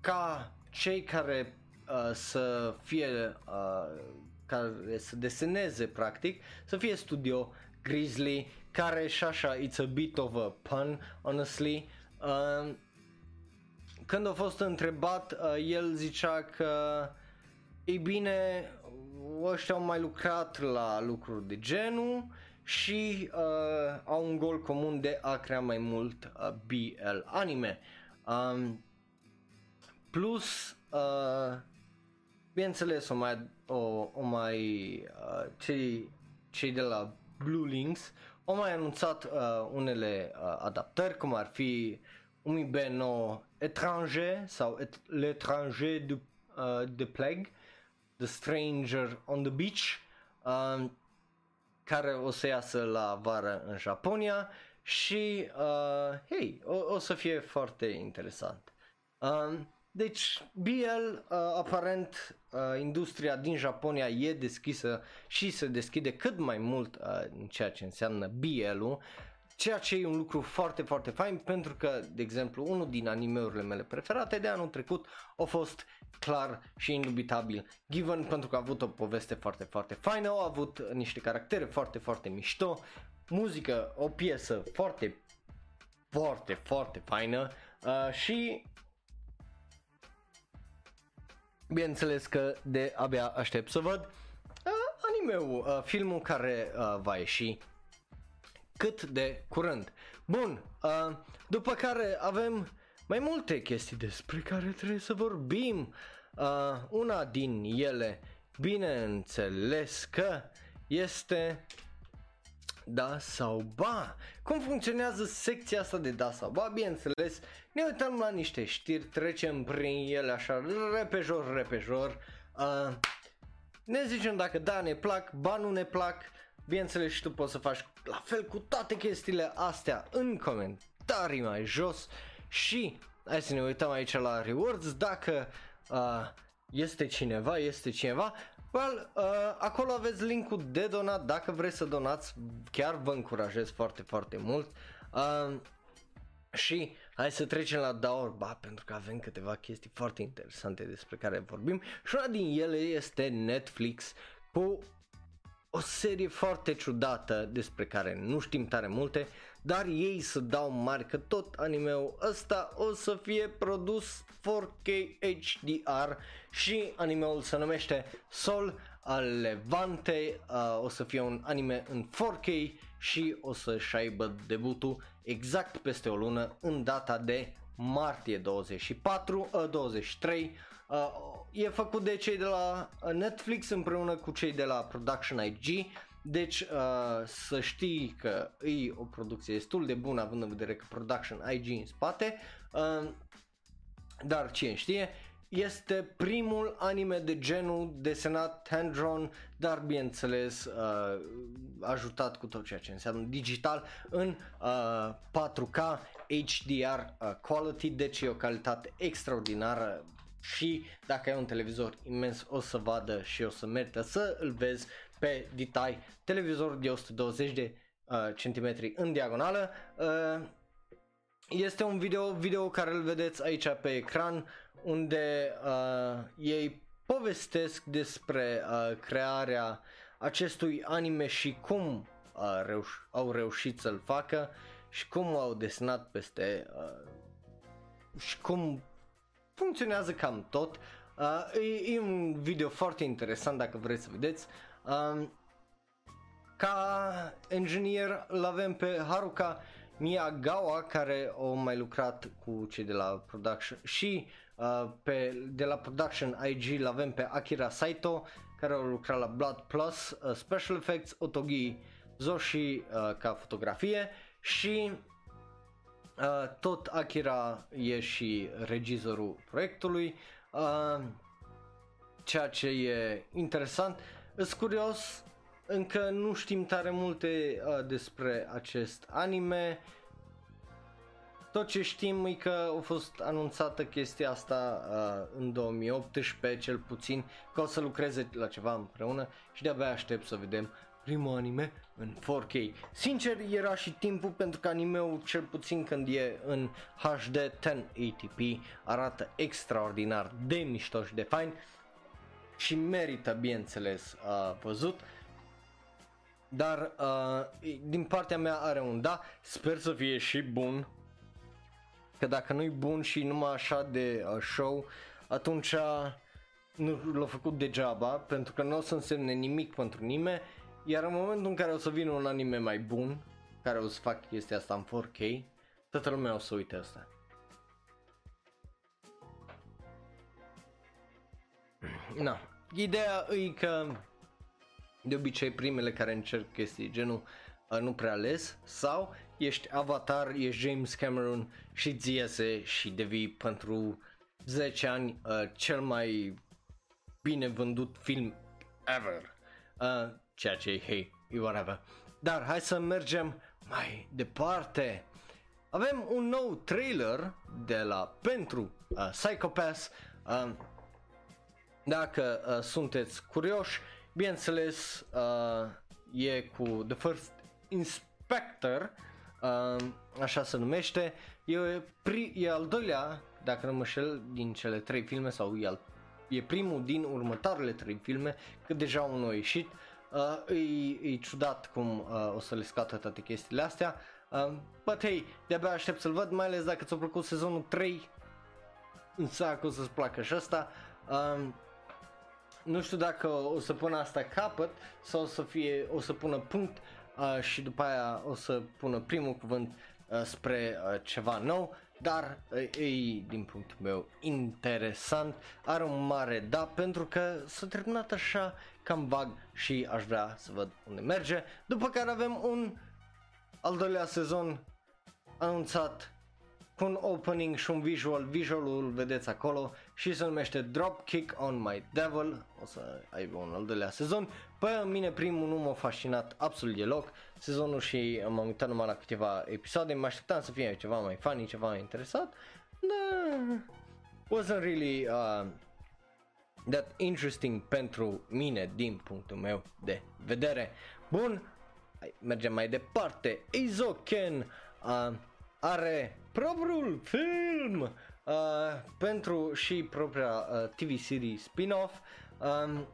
ca cei care uh, să fie uh, care să deseneze practic să fie studio Grizzly care și așa it's a bit of a pun honestly uh, când a fost întrebat uh, el zicea că ei bine ăștia au mai lucrat la lucruri de genul și uh, au un gol comun de a crea mai mult uh, BL anime. Um, Plus, uh, bineînțeles, o mai, o, o mai uh, cei, cei de la Blue Links au mai anunțat uh, unele uh, adaptări, cum ar fi un B9 Étranger sau et, L'étranger de, uh, de Plague, The Stranger on the Beach, uh, care o să iasă la vară în Japonia și, uh, hei, o, o să fie foarte interesant. Uh, deci, BL, uh, aparent, uh, industria din Japonia e deschisă și se deschide cât mai mult uh, în ceea ce înseamnă BL-ul, ceea ce e un lucru foarte, foarte fain pentru că, de exemplu, unul din animeurile mele preferate de anul trecut a fost clar și indubitabil Given pentru că a avut o poveste foarte, foarte faină, au avut niște caractere foarte, foarte mișto, muzică, o piesă foarte, foarte, foarte faină uh, și bineînțeles că de abia aștept să văd uh, animeul, uh, filmul care uh, va ieși cât de curând. Bun, uh, după care avem mai multe chestii despre care trebuie să vorbim. Uh, una din ele, bineînțeles că este da sau ba. Cum funcționează secția asta de da sau ba? Bineînțeles, ne uităm la niște știri, trecem prin ele așa repejor, repejor. Uh, ne zicem dacă da ne plac, ba nu ne plac. Bineînțeles și tu poți să faci la fel cu toate chestiile astea în comentarii mai jos și hai să ne uităm aici la rewards dacă uh, este cineva, este cineva Well, uh, acolo aveți linkul de donat dacă vreți să donați, chiar vă încurajez foarte, foarte mult. Uh, și hai să trecem la Daorba pentru că avem câteva chestii foarte interesante despre care vorbim. Și una din ele este Netflix cu o serie foarte ciudată despre care nu știm tare multe, dar ei să dau mari că tot animeul ăsta o să fie produs 4K HDR și animeul se numește Sol al Levante, uh, o să fie un anime în 4K și o să-și aibă debutul exact peste o lună în data de martie 24, uh, 23. Uh, e făcut de cei de la Netflix împreună cu cei de la Production IG deci uh, să știi că e o producție destul de bună având în vedere că Production IG în spate, uh, dar cine știe, este primul anime de genul desenat hand-drawn, dar bineînțeles uh, ajutat cu tot ceea ce înseamnă digital în uh, 4K HDR uh, quality, deci e o calitate extraordinară și dacă ai un televizor imens o să vadă și o să merită să îl vezi pe detai televizor de 120 de uh, centimetri în diagonală. Uh, este un video, video care îl vedeți aici pe ecran unde uh, ei povestesc despre uh, crearea acestui anime și cum uh, reuș- au reușit să-l facă și cum au desenat peste uh, și cum funcționează cam tot. Uh, e, e un video foarte interesant dacă vreți să vedeți. Uh, ca inginer îl avem pe Haruka Miyagawa care a mai lucrat cu cei de la production și uh, pe, de la production IG îl avem pe Akira Saito care a lucrat la Blood Plus uh, Special Effects, Otogi Zoshi uh, ca fotografie și uh, tot Akira e și regizorul proiectului uh, ceea ce e interesant sunt curios încă nu știm tare multe uh, despre acest anime. Tot ce știm e că a fost anunțată chestia asta uh, în 2018 cel puțin că o să lucreze la ceva împreună și de-abia aștept să vedem primul anime în 4K. Sincer, era și timpul pentru că animeul, cel puțin când e în HD 1080p, arată extraordinar de mișto și de fain și merită, bineînțeles, uh, văzut. Dar uh, din partea mea are un da, sper să fie și bun. Că dacă nu-i bun și numai așa de uh, show, atunci nu l-a făcut degeaba, pentru că nu o să însemne nimic pentru nimeni. Iar în momentul în care o să vină un anime mai bun, care o să fac chestia asta în 4K, toată lumea o să uite asta. Na, ideea e că de obicei primele care încerc chestii genul uh, nu prea ales sau ești Avatar, ești James Cameron și îți iese și devii pentru 10 ani uh, cel mai bine vândut film ever. Uh, ceea ce e, hey, e whatever. Dar hai să mergem mai departe. Avem un nou trailer de la pentru uh, Psychopass. Uh, dacă uh, sunteți curioși, Bineînțeles, uh, e cu The First Inspector, uh, așa se numește. E, pri- e al doilea, dacă nu mă șel, din cele trei filme sau e, al, e primul din următoarele trei filme, că deja unul a ieșit. Uh, e, e ciudat cum uh, o să le scoată toate chestiile astea. Uh, but hey, de-abia aștept să-l văd, mai ales dacă ți-a plăcut sezonul 3, însă o să-ți placă și asta. Uh, nu știu dacă o să pună asta capăt sau o să fie, o să pună punct uh, și după aia o să pună primul cuvânt uh, spre uh, ceva nou, dar uh, e, din punctul meu, interesant, are un mare da, pentru că s-a terminat așa cam vag și aș vrea să văd unde merge, după care avem un al doilea sezon anunțat cu un opening și un visual, visualul vedeți acolo și se numește Dropkick on My Devil, o să aibă un al doilea sezon. Pe mine primul nu m-a fascinat absolut deloc, sezonul și m-am uitat numai la câteva episoade, mă așteptam să fie ceva mai funny, ceva mai interesat, dar wasn't really uh, that interesting pentru mine din punctul meu de vedere. Bun, mergem mai departe, Izoken uh, are propriul film uh, pentru și propria uh, TV serie spin-off. Um,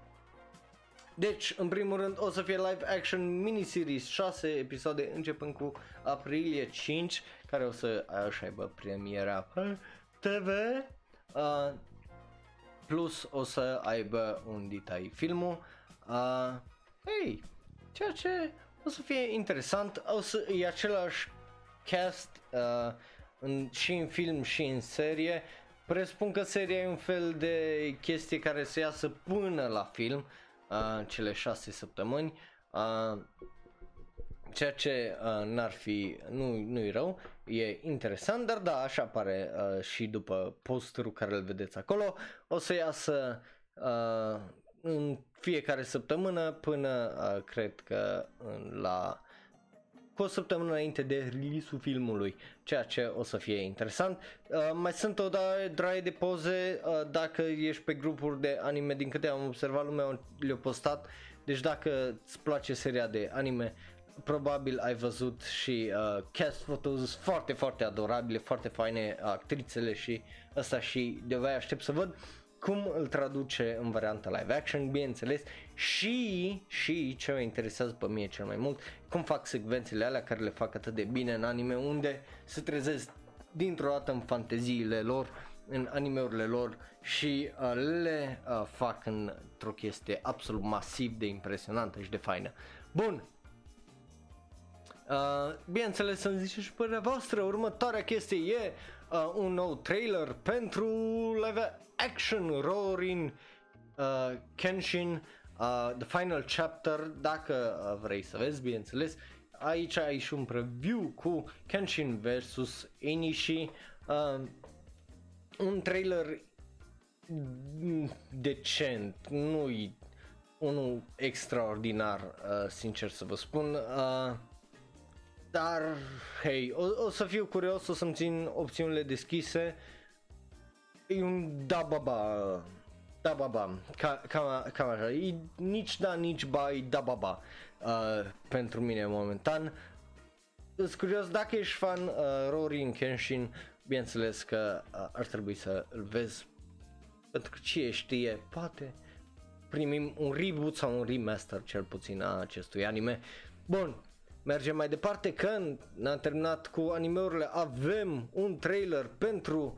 deci, în primul rând, o să fie live action miniseries 6 episoade începând cu aprilie 5, care o să așa aibă premiera pe TV. Uh, plus o să aibă un detai filmul. Uh, hey, ceea ce o să fie interesant, o să e același cast uh, în, și în film și în serie. Presupun că seria e un fel de chestie care se iasă până la film, uh, cele șase săptămâni, uh, ceea ce uh, n-ar fi, nu, nu-i rău, e interesant, dar da, așa pare uh, și după posterul care îl vedeți acolo, o să iasă uh, în fiecare săptămână până uh, cred că la cu o săptămână înainte de release-ul filmului, ceea ce o să fie interesant. Uh, mai sunt o draie de poze uh, dacă ești pe grupuri de anime, din câte am observat lumea le-a postat, deci dacă îți place seria de anime, probabil ai văzut și uh, cast photos foarte, foarte adorabile, foarte faine actrițele și asta și de aștept să văd cum îl traduce în varianta live action, bineînțeles, și, și ce mă interesează pe mine cel mai mult, cum fac secvențele alea care le fac atât de bine în anime, unde se trezesc dintr-o dată în fanteziile lor, în animeurile lor și uh, le uh, fac într-o chestie absolut masiv de impresionantă și de faină. Bun, Uh, bineînțeles să-mi zice și părerea voastră, următoarea chestie e uh, un nou trailer pentru live action Roaring uh, Kenshin uh, The Final Chapter, dacă uh, vrei să vezi, bineînțeles. Aici ai și un preview cu Kenshin vs Inishi, uh, un trailer decent, nu-i unul extraordinar, uh, sincer să vă spun. Uh, dar, hei, o, o să fiu curios, o să-mi țin opțiunile deschise. E un da baba, da baba, ca, cam, cam așa. E nici da, nici ba, e da baba uh, pentru mine momentan. Sunt curios dacă ești fan uh, Rory Kenshin, bineînțeles că uh, ar trebui să îl vezi pentru că cine știe, poate primim un reboot sau un remaster cel puțin a acestui anime. Bun, Mergem mai departe când ne-am terminat cu animeurile, avem un trailer pentru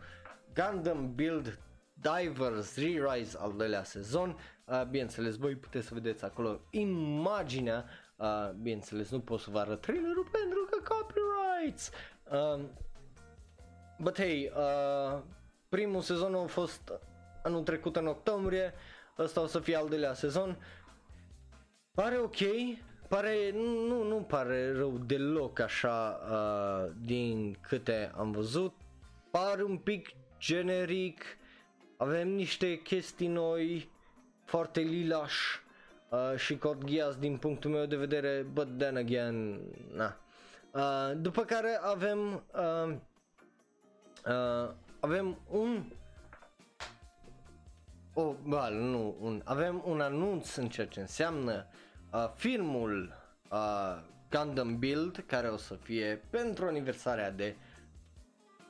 Gundam Build Divers Re-Rise al doilea sezon. Uh, bineînțeles, voi puteți să vedeți acolo imaginea. Uh, bineînțeles, nu pot să vă arăt trailerul pentru că copyrights. Uh, but hey, uh, primul sezon a fost anul trecut în octombrie, ăsta o să fie al doilea sezon. Pare ok, Pare, nu, nu pare rău deloc așa uh, din câte am văzut. Pare un pic generic, avem niște chestii noi, foarte lilaș uh, și Code din punctul meu de vedere, but then again, na. Uh, după care avem uh, uh, avem un oh, well, nu, un, avem un anunț în ceea ce înseamnă uh, filmul uh, Gundam Build care o să fie pentru aniversarea de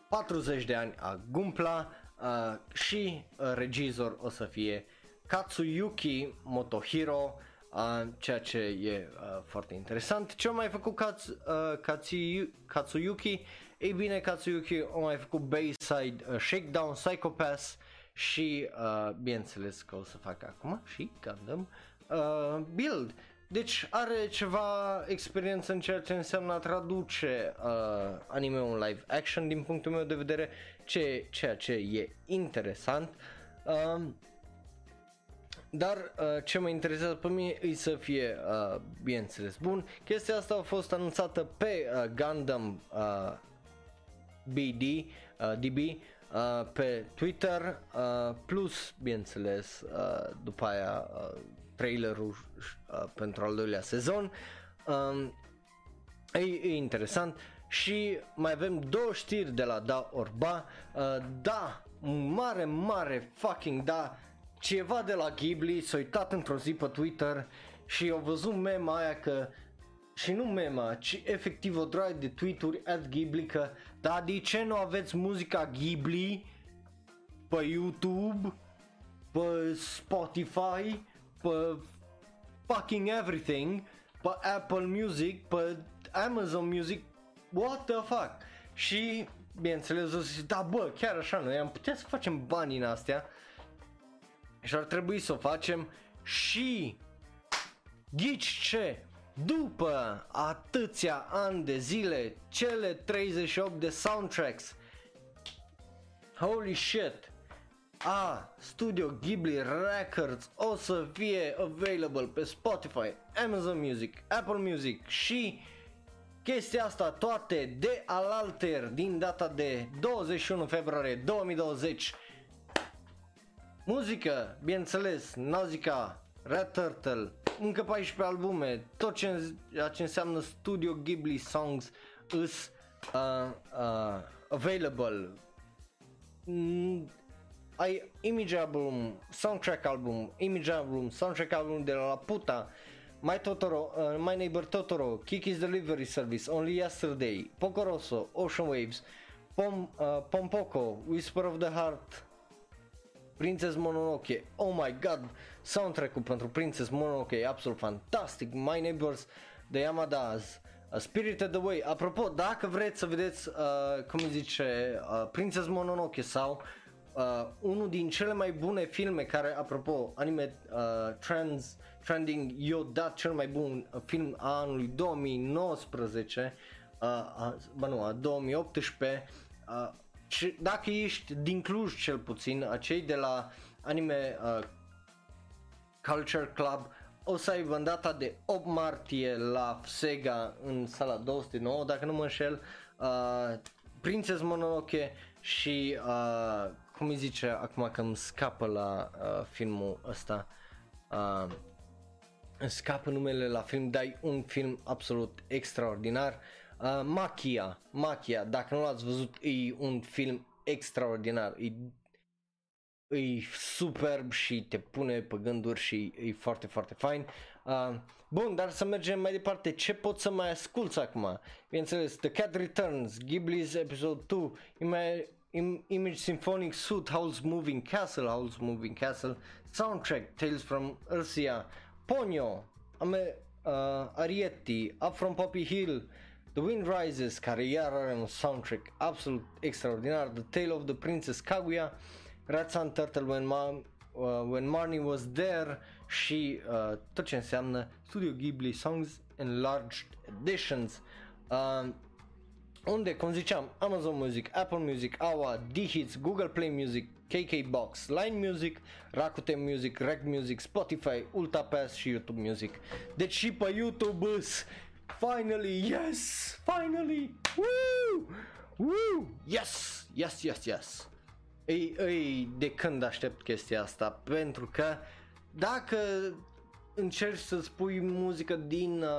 40 de ani a Gumpla uh, și uh, regizor o să fie Katsuyuki Motohiro uh, ceea ce e uh, foarte interesant. Ce a mai făcut Kats, uh, Katsuyu, Katsuyuki? Ei bine, Katsuyuki a mai făcut Bayside uh, Shakedown Psychopath și uh, bineînțeles că o să facă acum și Gundam uh, Build. deci are ceva experiență în ceea ce înseamnă a traduce uh, anime un live action din punctul meu de vedere, ce, ceea ce e interesant. Uh, dar uh, ce mă interesează pe mine e să fie, uh, bineînțeles, bun. Chestia asta a fost anunțată pe uh, Gundam uh, BD, uh, DB, uh, pe Twitter, uh, plus, bineînțeles, uh, după aia uh, trailerul uh, pentru al doilea sezon. Um, e, e interesant și mai avem două știri de la Da Orba. Uh, da, mare, mare fucking da, ceva de la Ghibli s-a uitat într-o zi pe Twitter și au văzut mema aia că și nu mema, ci efectiv o droaie de tweet-uri at Ghibli că da, de ce nu aveți muzica Ghibli pe YouTube, pe Spotify, pe fucking everything, pe Apple Music, pe Amazon Music, what the fuck? Și, bineînțeles, o să da, bă, chiar așa, noi am putea să facem bani în astea și ar trebui să o facem și ghici ce? După atâția ani de zile, cele 38 de soundtracks, holy shit, a Studio Ghibli Records o să fie available pe Spotify, Amazon Music, Apple Music și chestia asta toate de alalter din data de 21 februarie 2020 Muzică, bineînțeles, Nausicaa, Red Turtle, încă 14 albume, tot ce, ce înseamnă Studio Ghibli Songs is uh, uh, available. Mm, ai Image Album, Soundtrack Album, Image Album, Soundtrack Album de la Puta, My Totoro, uh, My Neighbor Totoro, Kiki's Delivery Service, Only Yesterday, Poco Rosso, Ocean Waves, Pom, uh, Pompoko, Whisper of the Heart, Princess Mononoke, oh my god, soundtrack-ul pentru Princess Mononoke e absolut fantastic, My Neighbors de Yamadas, uh, Spirited Away, apropo, dacă vreți să vedeți, uh, cum zice, uh, Princess Mononoke sau uh, unul din cele mai bune filme care, apropo, anime uh, trends, trending, i-a dat cel mai bun film a anului 2019, uh, bă nu, a 2018, uh, și dacă ești din Cluj cel puțin, cei de la Anime uh, Culture Club o să aibă în data de 8 martie la Sega în sala 209, dacă nu mă înșel, uh, Princess Mononoke și uh, cum îi zice acum că îmi scapă la uh, filmul ăsta, uh, îmi scapă numele la film, dar e un film absolut extraordinar. Uh, Machia, Machia, dacă nu l-ați văzut, e un film extraordinar, e, e superb și te pune pe gânduri și e foarte, foarte fain. Uh, bun, dar să mergem mai departe, ce pot să mai asculti acum? Bineînțeles, The Cat Returns, Ghibli's Episode 2, Ima- Image Symphonic Suit, Howl's Moving Castle, Howl's Moving Castle, Soundtrack, Tales from Earthia, Ponyo, Ame- uh, Arietti, Up from Poppy Hill, The Wind Rises, care iar are un soundtrack absolut extraordinar, The Tale of the Princess Kaguya, Ratsan Turtle When, Ma- uh, When Marnie Was There și uh, tot ce înseamnă Studio Ghibli Songs Enlarged Editions. Uh, unde, cum ziceam, Amazon Music, Apple Music, AWA, D-Hits, Google Play Music, KK Box, Line Music, Rakuten Music, Rec Music, Spotify, Ultapass și YouTube Music. Deci și pe YouTube Finally, yes! Finally! Woo! Woo! Yes! Yes, yes, yes! Ei, ei, de când aștept chestia asta? Pentru că dacă încerci să spui muzică din uh,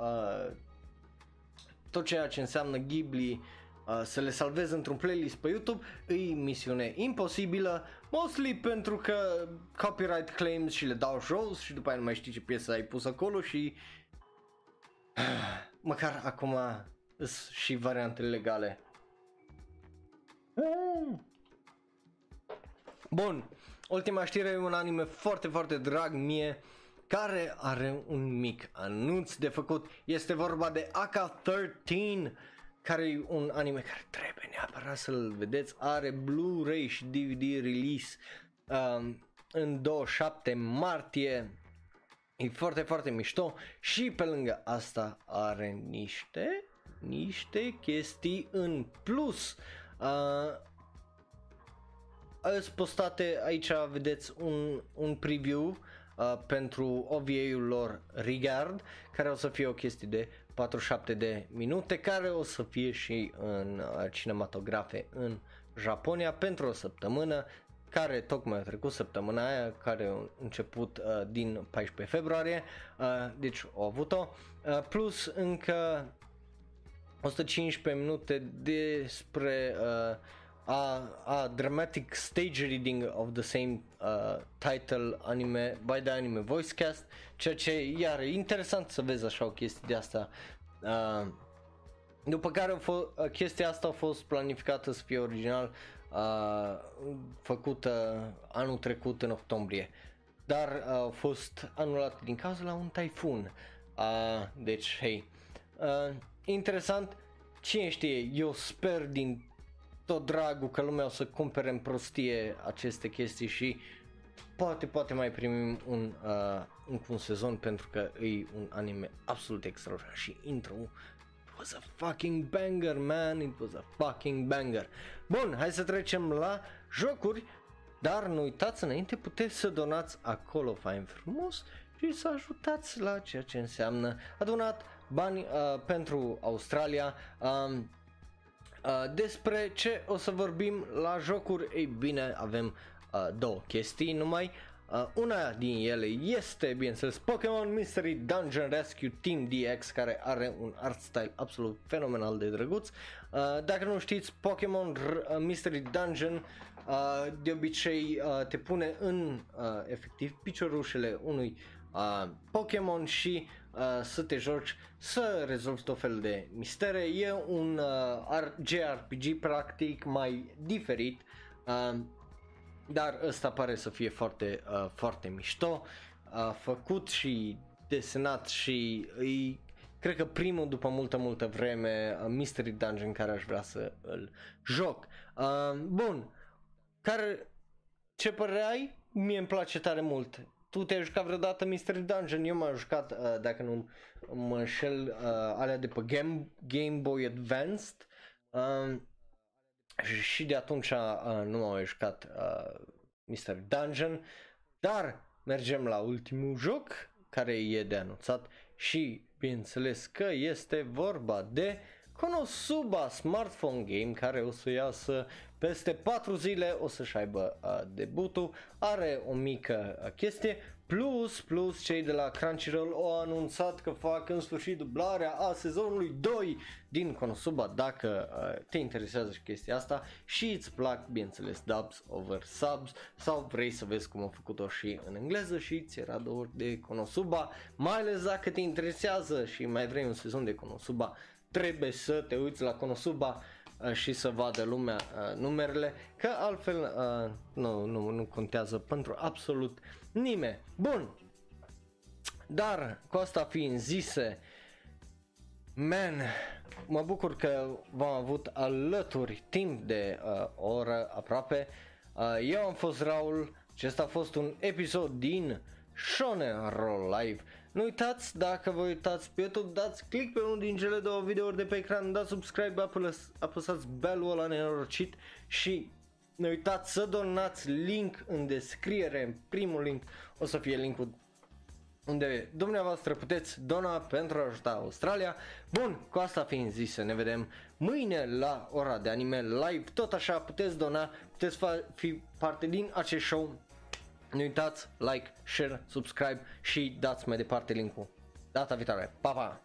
uh, tot ceea ce înseamnă Ghibli uh, să le salvezi într-un playlist pe YouTube, e misiune imposibilă, mostly pentru că copyright claims și le dau jos și după aia nu mai știi ce piesă ai pus acolo și Măcar acum sunt și variantele legale. Bun, ultima știre e un anime foarte, foarte drag mie care are un mic anunț de făcut. Este vorba de Aka 13 care e un anime care trebuie neapărat să-l vedeți. Are Blu-ray și DVD release um, în 27 martie E foarte, foarte mișto și pe lângă asta are niște, niște chestii în plus. Uh, Ați postate aici, vedeți un, un preview uh, pentru OVA-ul lor Regard, care o să fie o chestie de 47 de minute, care o să fie și în uh, cinematografe în Japonia pentru o săptămână, care tocmai a trecut săptămâna aia, care a început uh, din 14 februarie, uh, deci au avut-o, uh, plus încă 115 minute despre uh, a, a dramatic stage reading of the same uh, title anime by the anime voice cast, ceea ce iar e interesant să vezi așa o chestie de asta. Uh, după care a fost, uh, chestia asta a fost planificată să fie original uh, făcută anul trecut în octombrie, dar uh, a fost anulată din cauza la un taifun. Uh, deci, hei, uh, interesant, cine știe, eu sper din tot dragul că lumea o să cumpere în prostie aceste chestii și poate, poate mai primim un, uh, încă un sezon pentru că e un anime absolut extraordinar și intro it was a fucking banger man, it was a fucking banger. Bun, hai să trecem la jocuri, dar nu uitați înainte puteți să donați acolo fain frumos și să ajutați la ceea ce înseamnă adunat bani uh, pentru Australia. Uh, Uh, despre ce o să vorbim la jocuri, ei bine, avem uh, două chestii numai. Uh, una din ele este, bineînțeles, Pokémon Mystery Dungeon Rescue Team DX, care are un art style absolut fenomenal de drăguț. Uh, dacă nu știți, Pokémon R- uh, Mystery Dungeon uh, de obicei uh, te pune în, uh, efectiv, piciorușele unui uh, Pokémon și uh, să te joci, să rezolvi tot fel de mistere. E un uh, JRPG practic mai diferit, uh, dar ăsta pare să fie foarte, uh, foarte mișto, uh, făcut și desenat și îi cred că primul după multă, multă vreme uh, Mystery Dungeon care aș vrea să îl joc. Uh, bun, care, ce părere ai? Mie îmi place tare mult tu te-ai jucat vreodată Mystery Dungeon? Eu m-am jucat, uh, dacă nu mă înșel, uh, alea de pe Game, Game Boy Advanced uh, și de atunci uh, nu m-am jucat uh, Mystery Dungeon, dar mergem la ultimul joc care e de anunțat și bineînțeles că este vorba de Konosuba Smartphone Game care o să iasă peste 4 zile o să-și aibă uh, debutul, are o mică uh, chestie, plus, plus cei de la Crunchyroll au anunțat că fac în sfârșit dublarea a sezonului 2 din Konosuba dacă uh, te interesează și chestia asta. Și îți plac, bineînțeles, dubs over subs sau vrei să vezi cum au făcut-o și în engleză și ți era dor de Konosuba, mai ales dacă te interesează și mai vrei un sezon de Konosuba, trebuie să te uiți la Konosuba Uh, și să vadă lumea uh, numerele, că altfel uh, nu, nu, nu contează pentru absolut nimeni. Bun, dar cu asta fiind zise, man, mă bucur că v-am avut alături timp de uh, o oră aproape. Uh, eu am fost Raul, acesta a fost un episod din Shonen Roll Live. Nu uitați, dacă vă uitați pe YouTube, dați click pe unul din cele două videouri de pe ecran, dați subscribe, apăs, apăsați bell-ul ăla nenorocit și nu uitați să donați link în descriere, în primul link o să fie linkul unde dumneavoastră puteți dona pentru a ajuta Australia. Bun, cu asta fiind zis, ne vedem mâine la ora de anime live, tot așa puteți dona, puteți fi parte din acest show nu uitați, like, share, subscribe și dați mai departe linkul. Data viitoare. Pa, pa!